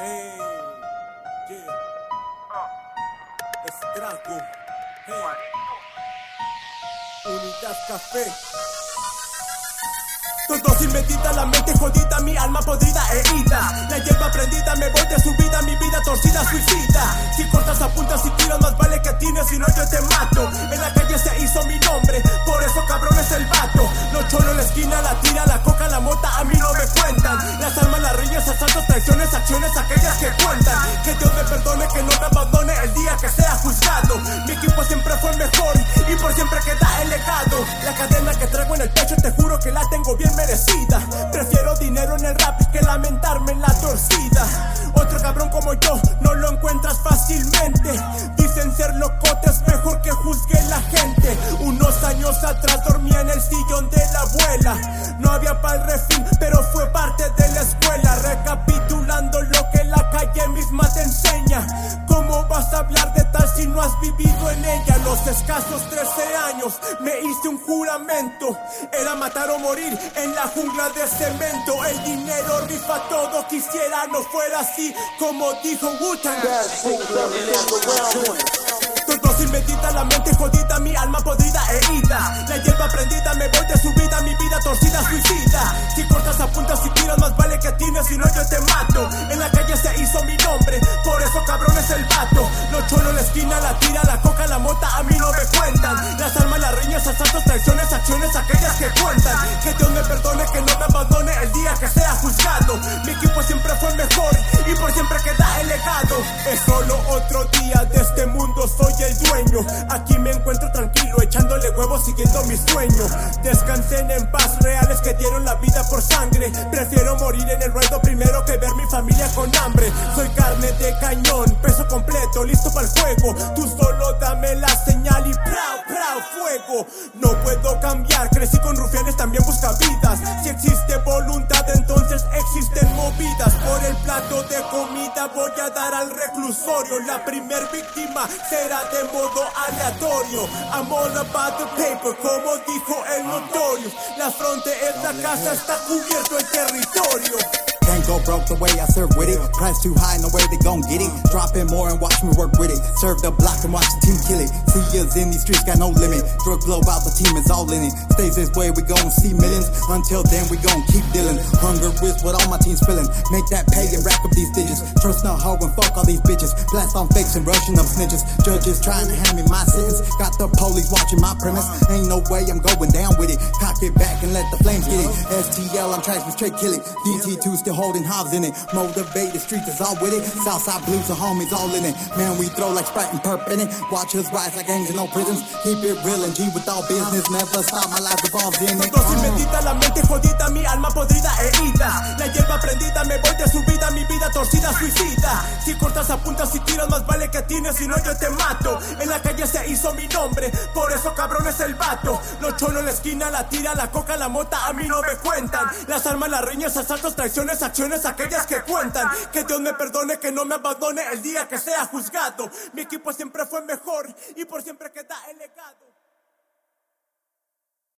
Hey, yeah. Estrago. Hey. Unidad Café. Todo sin medida, la mente jodida, mi alma podrida e ida. La hierba prendida, me voy de su vida, mi vida torcida, suicida. Si cortas, apuntas y tiras, más vale que tienes, si no yo te mato. En la calle se hizo mi nombre, en el pecho, te juro que la tengo bien merecida. Prefiero dinero en el rap que lamentarme en la torcida. Otro cabrón como yo no lo encuentras fácilmente. Dicen ser locotes, mejor que juzgue la gente. Unos años atrás dormía en el sillón de la abuela. No había para el 13 años me hice un juramento. Era matar o morir en la jungla de cemento. El dinero rifa todo, quisiera no fuera así como dijo Wu-Tang. Todo sin medida, la mente jodida, mi alma podrida e ida. La hierba prendida, me voy de su vida, mi vida torcida, suicida. Si cortas, apuntas y tiras, más vale que tienes, si no yo te mato. En la calle se hizo mi nombre, por eso cabrón es el vato. Los cholos la esquina, la tira, la coca, la mota, a mí no me sueño. Descansen en paz, reales que dieron la vida por sangre. Prefiero morir en el ruedo primero que ver mi familia con hambre. Soy carne de cañón, peso completo, listo para el juego. Tú solo dame la señal y prau, prau, fuego. No puedo cambiar, crecí con rufianes, voy a dar al reclusorio. La primer víctima será de modo aleatorio. I'm all about the paper, como dijo el notorio. La fronte es la casa, está cubierto el territorio. Can't go broke the way I serve with it. Price too high, no way they gon' get it. Drop in more and watch me work with it. Serve the block and watch the team kill it. See years in these streets, got no limit. Drug globe out, the team is all in it. Stays this way, we gon' see millions. Until then, we gon' keep dealing. Hunger is what all my team's feeling. Make that pay and rack up these digits. Trust no hoe and fuck all these bitches. Blast on fakes and rushing up snitches. Judges trying to hand me my sentence. Got the police watching my premise. Ain't no way I'm going down with it. Cock it back and let the flames get it. STL, I'm tracking straight kill it. DT2 still holding Hobbs in it. Motivate the streets is all with it. Southside blues and homies all in it. Man, we throw like Sprite and Perp in it. Watch us rise like angels, in no prisons. Keep it real and G with all business. Never stop, my life revolves in it. Medida, la mi alma. La me su vida, mi vida suicida. Si cortas, apuntas tiras, más si no yo te mato. En la calle se hizo mi nombre, por eso cabrón es el vato. Los cholos en la esquina, la tira, la coca, la mota, a mí no me cuentan. Las armas, las riñas, asaltos, traiciones, acciones, aquellas que cuentan. Que Dios me perdone, que no me abandone el día que sea juzgado. Mi equipo siempre fue mejor y por siempre queda el legado.